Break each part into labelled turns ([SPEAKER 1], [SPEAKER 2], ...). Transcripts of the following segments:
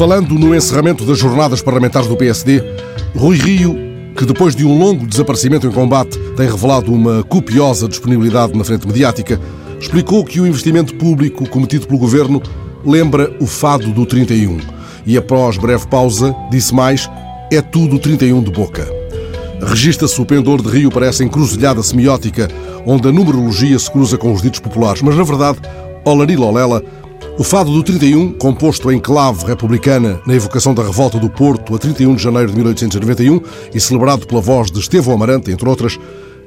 [SPEAKER 1] Falando no encerramento das jornadas parlamentares do PSD, Rui Rio, que depois de um longo desaparecimento em combate tem revelado uma copiosa disponibilidade na frente mediática, explicou que o investimento público cometido pelo governo lembra o fado do 31 e, após breve pausa, disse mais: é tudo 31 de boca. Registra-se o pendor de Rio para essa encruzilhada semiótica onde a numerologia se cruza com os ditos populares, mas na verdade, Olari Lolela o fado do 31, composto em clave republicana na evocação da revolta do Porto a 31 de janeiro de 1891 e celebrado pela voz de Estevão Amarante, entre outras,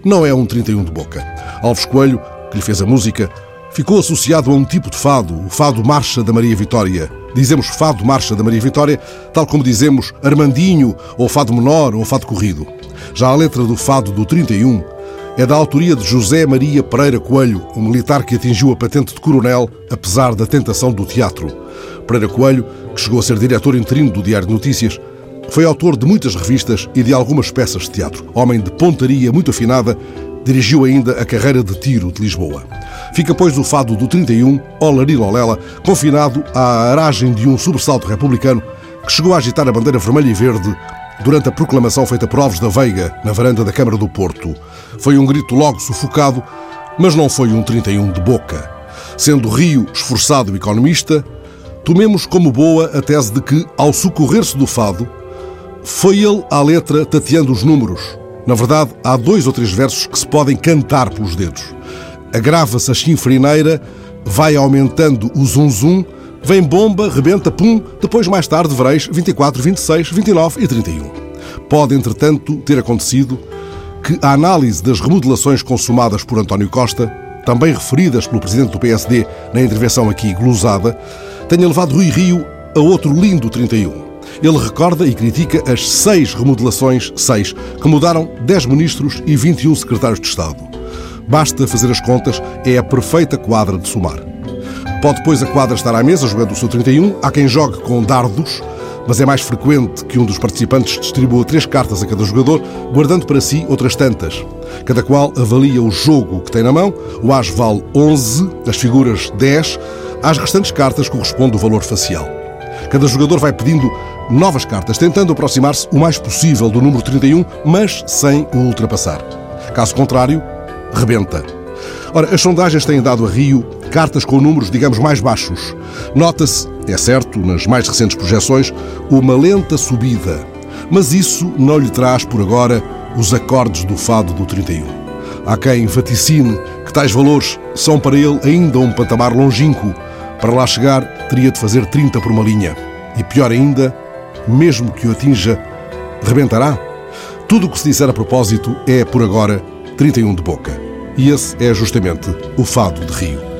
[SPEAKER 1] não é um 31 de boca. Alves Coelho, que lhe fez a música, ficou associado a um tipo de fado, o fado Marcha da Maria Vitória. Dizemos fado Marcha da Maria Vitória, tal como dizemos Armandinho, ou fado menor, ou fado corrido. Já a letra do fado do 31 é da autoria de José Maria Pereira Coelho, um militar que atingiu a patente de coronel, apesar da tentação do teatro. Pereira Coelho, que chegou a ser diretor interino do Diário de Notícias, foi autor de muitas revistas e de algumas peças de teatro. Homem de pontaria muito afinada, dirigiu ainda a carreira de tiro de Lisboa. Fica, pois, o fado do 31, Olari Lolela, confinado à aragem de um sobressalto republicano que chegou a agitar a bandeira vermelha e verde durante a proclamação feita por Alves da Veiga na varanda da Câmara do Porto. Foi um grito logo sufocado, mas não foi um 31 de boca. Sendo Rio esforçado economista, tomemos como boa a tese de que, ao socorrer-se do fado, foi ele à letra tateando os números. Na verdade, há dois ou três versos que se podem cantar pelos dedos. Agrava-se a chinfrineira, vai aumentando o zum-zum, Vem bomba, rebenta, pum, depois mais tarde vereis 24, 26, 29 e 31. Pode, entretanto, ter acontecido que a análise das remodelações consumadas por António Costa, também referidas pelo presidente do PSD na intervenção aqui glosada, tenha levado Rui Rio a outro lindo 31. Ele recorda e critica as seis remodelações, seis, que mudaram 10 ministros e 21 secretários de Estado. Basta fazer as contas, é a perfeita quadra de somar. Pode depois a quadra estar à mesa jogando o seu 31. Há quem jogue com dardos, mas é mais frequente que um dos participantes distribua três cartas a cada jogador, guardando para si outras tantas. Cada qual avalia o jogo que tem na mão. O as vale 11, as figuras 10. Às restantes cartas corresponde o valor facial. Cada jogador vai pedindo novas cartas, tentando aproximar-se o mais possível do número 31, mas sem o ultrapassar. Caso contrário, rebenta. Ora, as sondagens têm dado a Rio cartas com números, digamos, mais baixos. Nota-se, é certo, nas mais recentes projeções, uma lenta subida, mas isso não lhe traz, por agora, os acordes do fado do 31. Há quem vaticine que tais valores são para ele ainda um patamar longínquo. Para lá chegar, teria de fazer 30 por uma linha. E pior ainda, mesmo que o atinja, rebentará? Tudo o que se disser a propósito é, por agora, 31 de boca. E esse é justamente o fado de Rio.